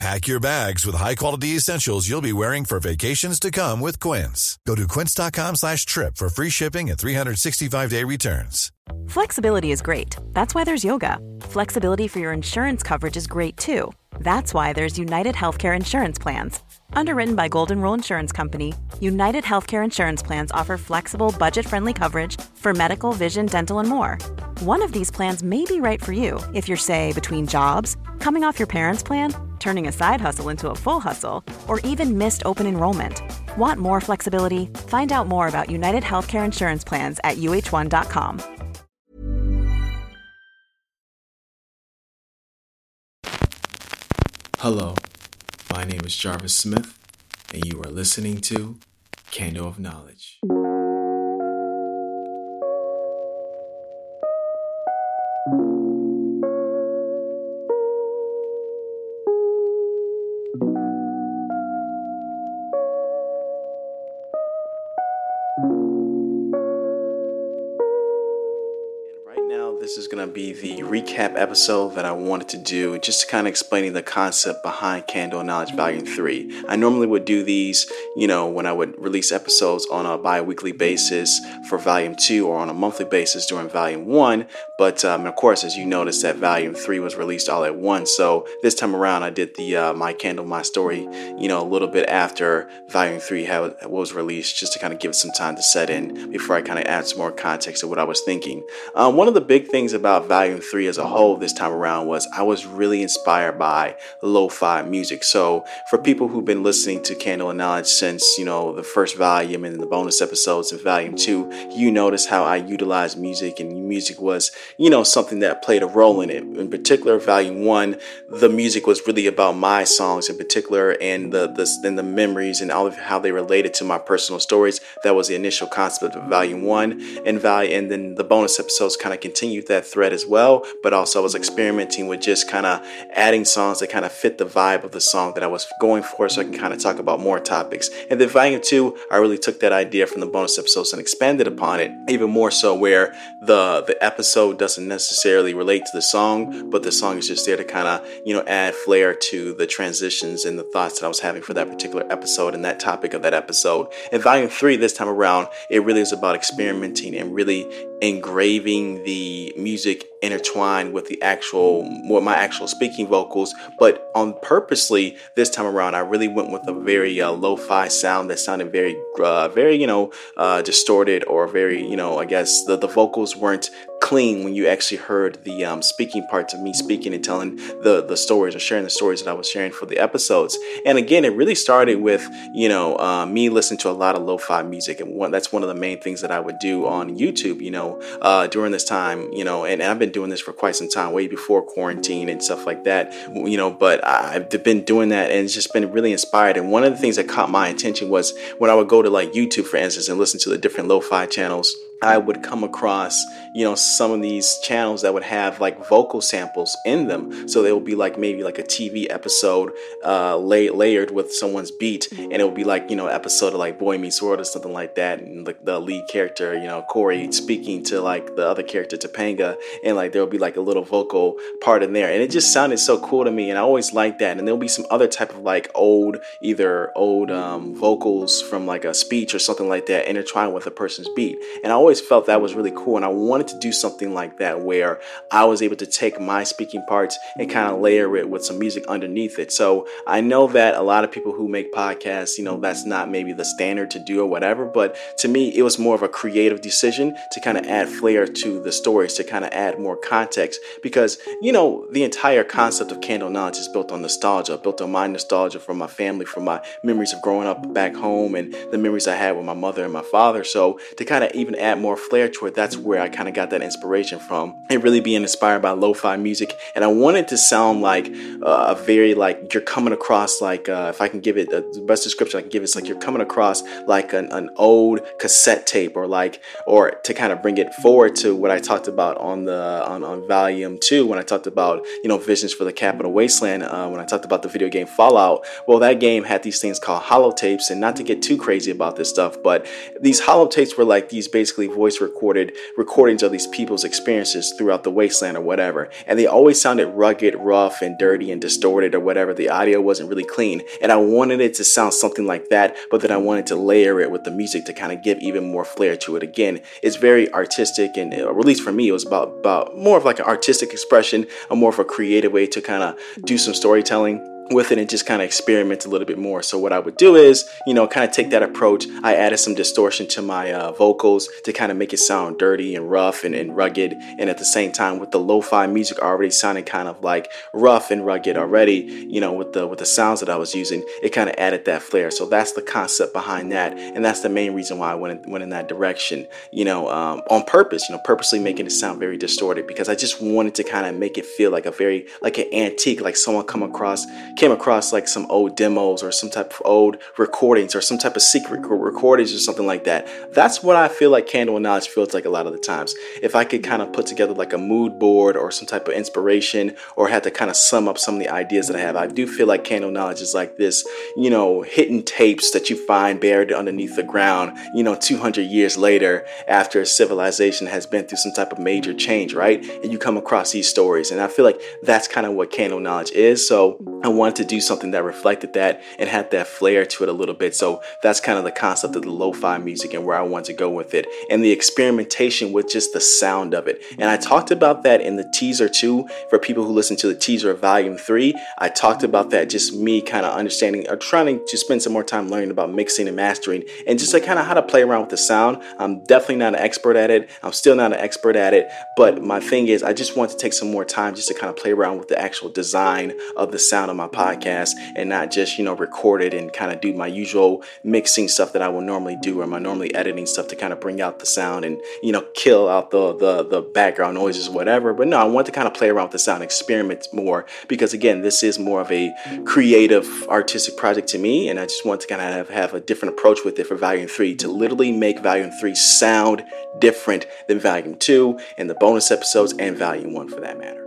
Pack your bags with high-quality essentials you'll be wearing for vacations to come with Quince. Go to quince.com slash trip for free shipping and 365-day returns. Flexibility is great. That's why there's yoga. Flexibility for your insurance coverage is great too. That's why there's United Healthcare Insurance Plans. Underwritten by Golden Rule Insurance Company, United Healthcare Insurance Plans offer flexible, budget-friendly coverage for medical, vision, dental, and more. One of these plans may be right for you if you're, say, between jobs, coming off your parents' plan, turning a side hustle into a full hustle, or even missed open enrollment. Want more flexibility? Find out more about United Healthcare Insurance Plans at uh1.com. Hello, my name is Jarvis Smith, and you are listening to Candle of Knowledge. Recap episode that I wanted to do, just kind of explaining the concept behind Candle Knowledge Volume 3. I normally would do these, you know, when I would release episodes on a bi weekly basis for Volume 2 or on a monthly basis during Volume 1. But um, of course, as you noticed, that Volume 3 was released all at once. So this time around, I did the uh, My Candle, My Story, you know, a little bit after Volume 3 had, was released, just to kind of give it some time to set in before I kind of add some more context to what I was thinking. Um, one of the big things about Volume 3 as a whole this time around was I was really inspired by lo fi music. So, for people who've been listening to Candle of Knowledge since, you know, the first volume and the bonus episodes in Volume 2, you notice how I utilized music, and music was, you know, something that played a role in it. In particular, Volume 1, the music was really about my songs in particular and the, the, and the memories and all of how they related to my personal stories. That was the initial concept of Volume 1. And, value, and then the bonus episodes kind of continued that thread as well, but also I was experimenting with just kind of adding songs that kind of fit the vibe of the song that I was going for so I can kind of talk about more topics. And then volume two, I really took that idea from the bonus episodes and expanded upon it even more so where the the episode doesn't necessarily relate to the song, but the song is just there to kind of, you know, add flair to the transitions and the thoughts that I was having for that particular episode and that topic of that episode. And volume three, this time around, it really is about experimenting and really engraving the music intertwined with the actual with my actual speaking vocals but on purposely this time around i really went with a very uh, lo-fi sound that sounded very uh, very you know uh, distorted or very you know i guess the, the vocals weren't clean when you actually heard the um, speaking parts of me speaking and telling the the stories or sharing the stories that I was sharing for the episodes. And again, it really started with you know uh, me listening to a lot of lo-fi music, and one, that's one of the main things that I would do on YouTube. You know, uh, during this time, you know, and, and I've been doing this for quite some time, way before quarantine and stuff like that. You know, but I've been doing that, and it's just been really inspired. And one of the things that caught my attention was when I would go to like YouTube, for instance, and listen to the different lo-fi channels I would come across, you know, some of these channels that would have like vocal samples in them. So they would be like maybe like a TV episode uh, lay- layered with someone's beat, and it would be like you know episode of like Boy Meets World or something like that, and the, the lead character, you know, Corey speaking to like the other character Topanga, and like there would be like a little vocal part in there, and it just sounded so cool to me, and I always liked that. And there'll be some other type of like old, either old um, vocals from like a speech or something like that intertwined with a person's beat, and I always always felt that was really cool. And I wanted to do something like that where I was able to take my speaking parts and kind of layer it with some music underneath it. So I know that a lot of people who make podcasts, you know, that's not maybe the standard to do or whatever. But to me, it was more of a creative decision to kind of add flair to the stories, to kind of add more context. Because, you know, the entire concept of Candle Knowledge is built on nostalgia, built on my nostalgia from my family, from my memories of growing up back home and the memories I had with my mother and my father. So to kind of even add add more flair to it, that's where I kind of got that inspiration from. And really being inspired by lo-fi music, and I wanted to sound like uh, a very like you're coming across like uh, if I can give it the best description I can give it's like you're coming across like an, an old cassette tape or like or to kind of bring it forward to what I talked about on the on, on volume two when I talked about you know visions for the Capital Wasteland uh, when I talked about the video game Fallout. Well, that game had these things called holotapes, and not to get too crazy about this stuff, but these holotapes were like these basically voice recorded recordings of these people's experiences throughout the wasteland or whatever, and they always sounded rugged, rough, and dirty and distorted or whatever. The audio wasn't really clean, and I wanted it to sound something like that, but then I wanted to layer it with the music to kind of give even more flair to it. Again, it's very artistic, and or at least for me, it was about about more of like an artistic expression, a more of a creative way to kind of do some storytelling with it and just kind of experiment a little bit more. So what I would do is, you know, kind of take that approach. I added some distortion to my uh, vocals to kind of make it sound dirty and rough and, and rugged. And at the same time, with the lo-fi music already sounding kind of like rough and rugged already, you know, with the with the sounds that I was using, it kind of added that flair. So that's the concept behind that, and that's the main reason why I went in, went in that direction. You know, um, on purpose. You know, purposely making it sound very distorted because I just wanted to kind of make it feel like a very like an antique, like someone come across came across like some old demos or some type of old recordings or some type of secret recordings or something like that. That's what I feel like Candle and Knowledge feels like a lot of the times. If I could kind of put together like a mood board or some type of inspiration or had to kind of sum up some of the ideas that I have, I do feel like Candle Knowledge is like this, you know, hidden tapes that you find buried underneath the ground, you know, 200 years later after a civilization has been through some type of major change, right? And you come across these stories. And I feel like that's kind of what Candle Knowledge is. So I wanted to do something that reflected that and had that flair to it a little bit. So that's kind of the concept of the lo-fi music and where I want to go with it and the experimentation with just the sound of it. And I talked about that in the teaser too for people who listen to the teaser of volume 3. I talked about that just me kind of understanding or trying to spend some more time learning about mixing and mastering and just like kind of how to play around with the sound. I'm definitely not an expert at it. I'm still not an expert at it, but my thing is I just want to take some more time just to kind of play around with the actual design of the sound of my podcast and not just, you know, record it and kind of do my usual mixing stuff that I will normally do or my normally editing stuff to kind of bring out the sound and, you know, kill out the the the background noises, whatever. But no, I want to kind of play around with the sound, experiment more because again, this is more of a creative artistic project to me, and I just want to kind of have, have a different approach with it for Volume 3 to literally make Volume 3 sound different than Volume 2 and the bonus episodes and Volume 1 for that matter.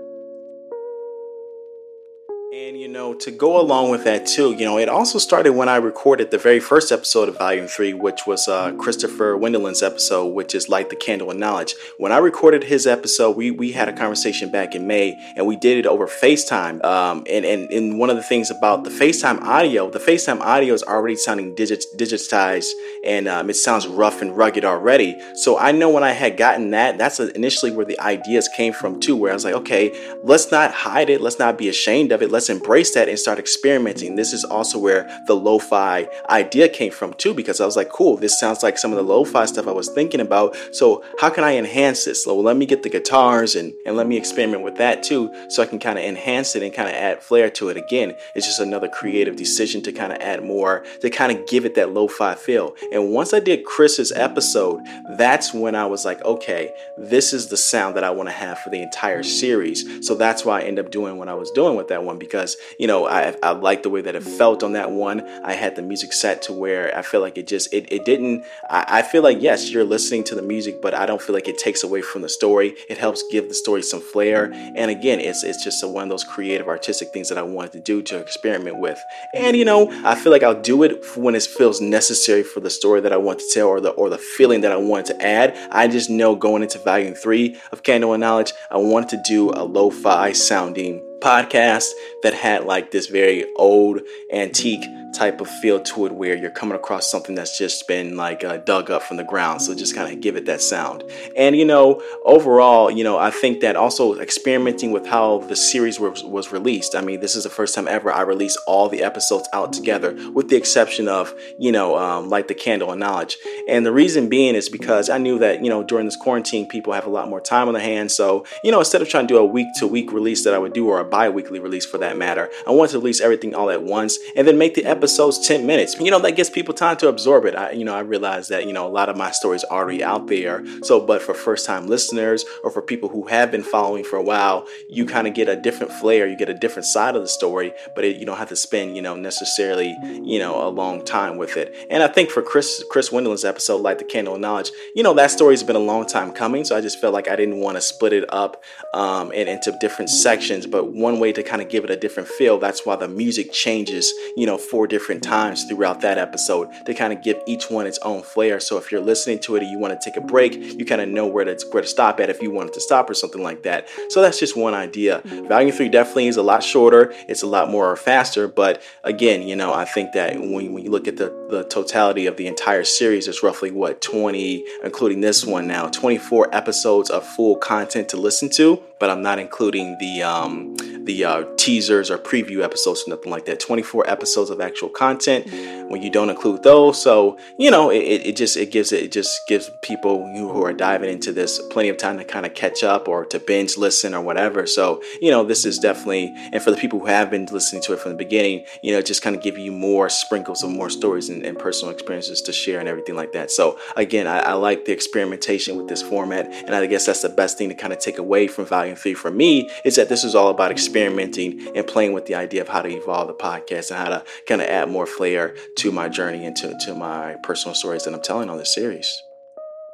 And you know, to go along with that too, you know, it also started when I recorded the very first episode of Volume 3, which was uh, Christopher Wendelin's episode, which is Light the Candle of Knowledge. When I recorded his episode, we, we had a conversation back in May and we did it over FaceTime. Um, and, and, and one of the things about the FaceTime audio, the FaceTime audio is already sounding digit, digitized and um, it sounds rough and rugged already. So I know when I had gotten that, that's initially where the ideas came from too, where I was like, okay, let's not hide it. Let's not be ashamed of it. Let's embrace that and start experimenting. This is also where the lo fi idea came from, too, because I was like, cool, this sounds like some of the lo fi stuff I was thinking about. So, how can I enhance this? Well, let me get the guitars and, and let me experiment with that, too, so I can kind of enhance it and kind of add flair to it. Again, it's just another creative decision to kind of add more, to kind of give it that lo fi feel. And once I did Chris's episode, that's when I was like, okay, this is the sound that I want to have for the entire series. So, that's why I ended up doing what I was doing with that one because you know I, I like the way that it felt on that one. I had the music set to where I feel like it just it, it didn't. I, I feel like yes, you're listening to the music, but I don't feel like it takes away from the story. It helps give the story some flair. And again, it's it's just a, one of those creative artistic things that I wanted to do to experiment with. And you know, I feel like I'll do it when it feels necessary for the story that I want to tell or the or the feeling that I want to add. I just know going into volume three of Candle and Knowledge, I wanted to do a lo-fi sounding podcast that had like this very old antique type of feel to it where you're coming across something that's just been like uh, dug up from the ground. So just kind of give it that sound. And you know overall you know i think that also experimenting with how the series was, was released. I mean this is the first time ever i released all the episodes out together with the exception of you know um, like the candle of knowledge. And the reason being is because i knew that you know during this quarantine people have a lot more time on their hands. So you know instead of trying to do a week to week release that i would do or a bi-weekly release for that matter i wanted to release everything all at once and then make the episode episodes 10 minutes. You know, that gives people time to absorb it. I, you know, I realize that, you know, a lot of my stories already out there. So, but for first time listeners or for people who have been following for a while, you kind of get a different flair, you get a different side of the story, but it, you don't have to spend, you know, necessarily, you know, a long time with it. And I think for Chris, Chris Wendland's episode, like the Candle of Knowledge, you know, that story's been a long time coming. So I just felt like I didn't want to split it up um, and into different sections. But one way to kind of give it a different feel, that's why the music changes, you know, different times throughout that episode to kind of give each one its own flair. So if you're listening to it and you want to take a break, you kind of know where to where to stop at if you wanted to stop or something like that. So that's just one idea. Volume three definitely is a lot shorter. It's a lot more faster, but again, you know, I think that when, when you look at the the totality of the entire series, it's roughly what 20, including this one now, 24 episodes of full content to listen to. But I'm not including the um, the uh, teasers or preview episodes or nothing like that. 24 episodes of actual content when you don't include those. So you know, it, it just it gives it, it just gives people you who are diving into this plenty of time to kind of catch up or to binge listen or whatever. So you know, this is definitely and for the people who have been listening to it from the beginning, you know, just kind of give you more sprinkles of more stories and, and personal experiences to share and everything like that. So again, I, I like the experimentation with this format, and I guess that's the best thing to kind of take away from Volume Three for me is that this is all about experimenting and playing with the idea of how to evolve the podcast and how to kind of add more flair to my journey and to, to my personal stories that I'm telling on this series.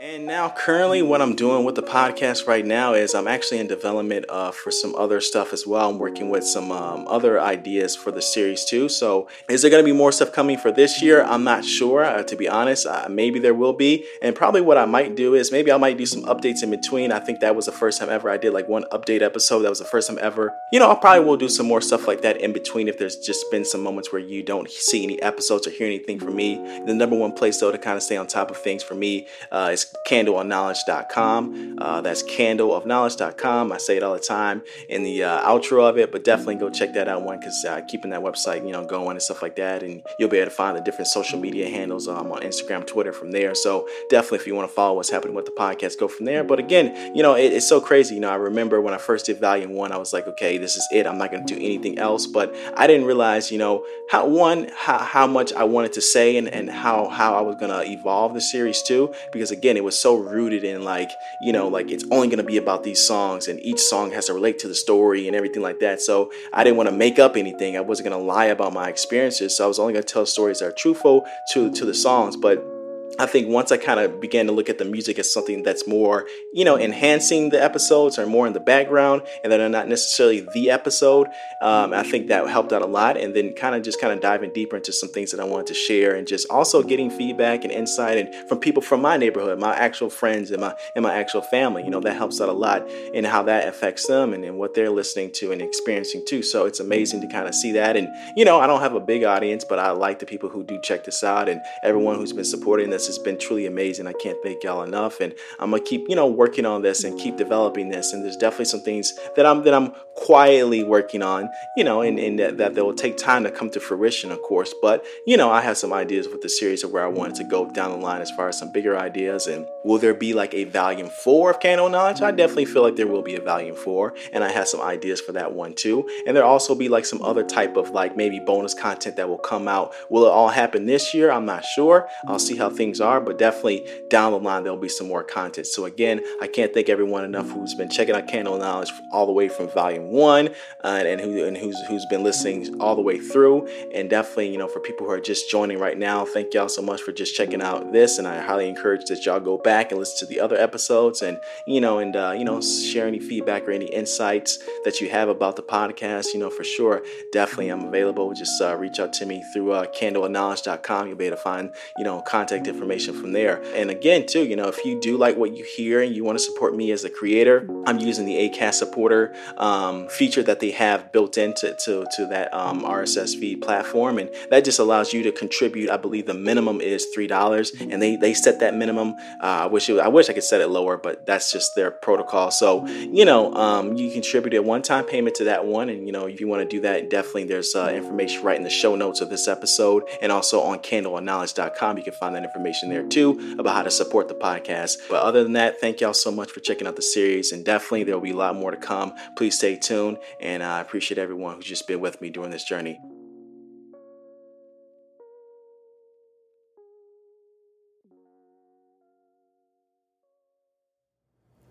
And now, currently, what I'm doing with the podcast right now is I'm actually in development uh, for some other stuff as well. I'm working with some um, other ideas for the series too. So, is there going to be more stuff coming for this year? I'm not sure, uh, to be honest. Uh, maybe there will be. And probably what I might do is maybe I might do some updates in between. I think that was the first time ever I did like one update episode. That was the first time ever. You know, I probably will do some more stuff like that in between if there's just been some moments where you don't see any episodes or hear anything from me. The number one place, though, to kind of stay on top of things for me uh, candleofknowledge.com. Uh, that's candleofknowledge.com. I say it all the time in the uh, outro of it, but definitely go check that out one because uh, keeping that website, you know, going and stuff like that, and you'll be able to find the different social media handles um, on Instagram, Twitter from there. So definitely, if you want to follow what's happening with the podcast, go from there. But again, you know, it, it's so crazy. You know, I remember when I first did Volume One, I was like, okay, this is it. I'm not going to do anything else. But I didn't realize, you know, how one how, how much I wanted to say and, and how how I was going to evolve the series too, because again, it was so rooted in like you know like it's only going to be about these songs and each song has to relate to the story and everything like that. So i didn't want to make up anything. I wasn't going to lie about my experiences so i was only going to tell stories that are truthful to to the songs. But I think once I kind of began to look at the music as something that's more, you know, enhancing the episodes or more in the background and that are not necessarily the episode, um, I think that helped out a lot. And then kind of just kind of diving deeper into some things that I wanted to share and just also getting feedback and insight and from people from my neighborhood, my actual friends and my and my actual family. You know, that helps out a lot in how that affects them and, and what they're listening to and experiencing too. So it's amazing to kind of see that. And you know, I don't have a big audience, but I like the people who do check this out and everyone who's been supporting this this has been truly amazing. I can't thank y'all enough, and I'm gonna keep you know working on this and keep developing this. And there's definitely some things that I'm that I'm quietly working on, you know, and, and that, that, will take time to come to fruition, of course. But you know, I have some ideas with the series of where I wanted to go down the line as far as some bigger ideas. And will there be like a volume four of Candle Knowledge? I definitely feel like there will be a volume four, and I have some ideas for that one too. And there'll also be like some other type of like maybe bonus content that will come out. Will it all happen this year? I'm not sure. I'll see how things are, but definitely down the line there'll be some more content. So again, I can't thank everyone enough who's been checking out Candle Knowledge all the way from volume one uh, and who and who's who's been listening all the way through. And definitely, you know, for people who are just joining right now, thank y'all so much for just checking out this. And I highly encourage that y'all go back and listen to the other episodes and you know and uh, you know share any feedback or any insights that you have about the podcast. You know, for sure, definitely I'm available. Just uh, reach out to me through uh, candleofknowledge.com. You'll be able to find you know contact information from there. And again, too, you know, if you do like what you hear and you want to support me as a creator, I'm using the Acast supporter um, feature that they have built into to, to that um, RSS feed platform, and that just allows you to contribute. I believe the minimum is three dollars, and they they set that minimum. Uh, I wish it, I wish I could set it lower, but that's just their protocol. So you know, um, you contribute a one-time payment to that one, and you know, if you want to do that, definitely there's uh, information right in the show notes of this episode, and also on candleofknowledge.com. You can find that information there too about how to support the podcast. But other than that, thank y'all so much for checking out the series, and definitely there will be a lot more to come. Please stay tuned, and I appreciate everyone who's just been with me during this journey.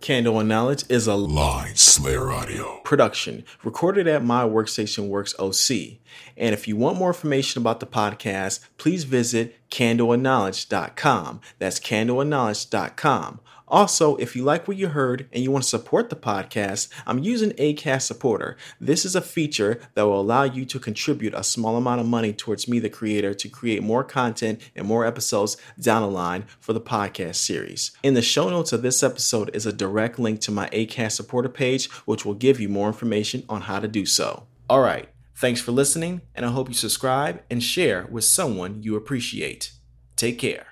Candle and Knowledge is a Line Slayer Audio production recorded at My Workstation Works OC. And if you want more information about the podcast, please visit candleandknowledge.com. That's candleandknowledge.com. Also, if you like what you heard and you want to support the podcast, I'm using ACAST Supporter. This is a feature that will allow you to contribute a small amount of money towards me, the creator, to create more content and more episodes down the line for the podcast series. In the show notes of this episode is a direct link to my ACAST Supporter page, which will give you more information on how to do so. All right, thanks for listening, and I hope you subscribe and share with someone you appreciate. Take care.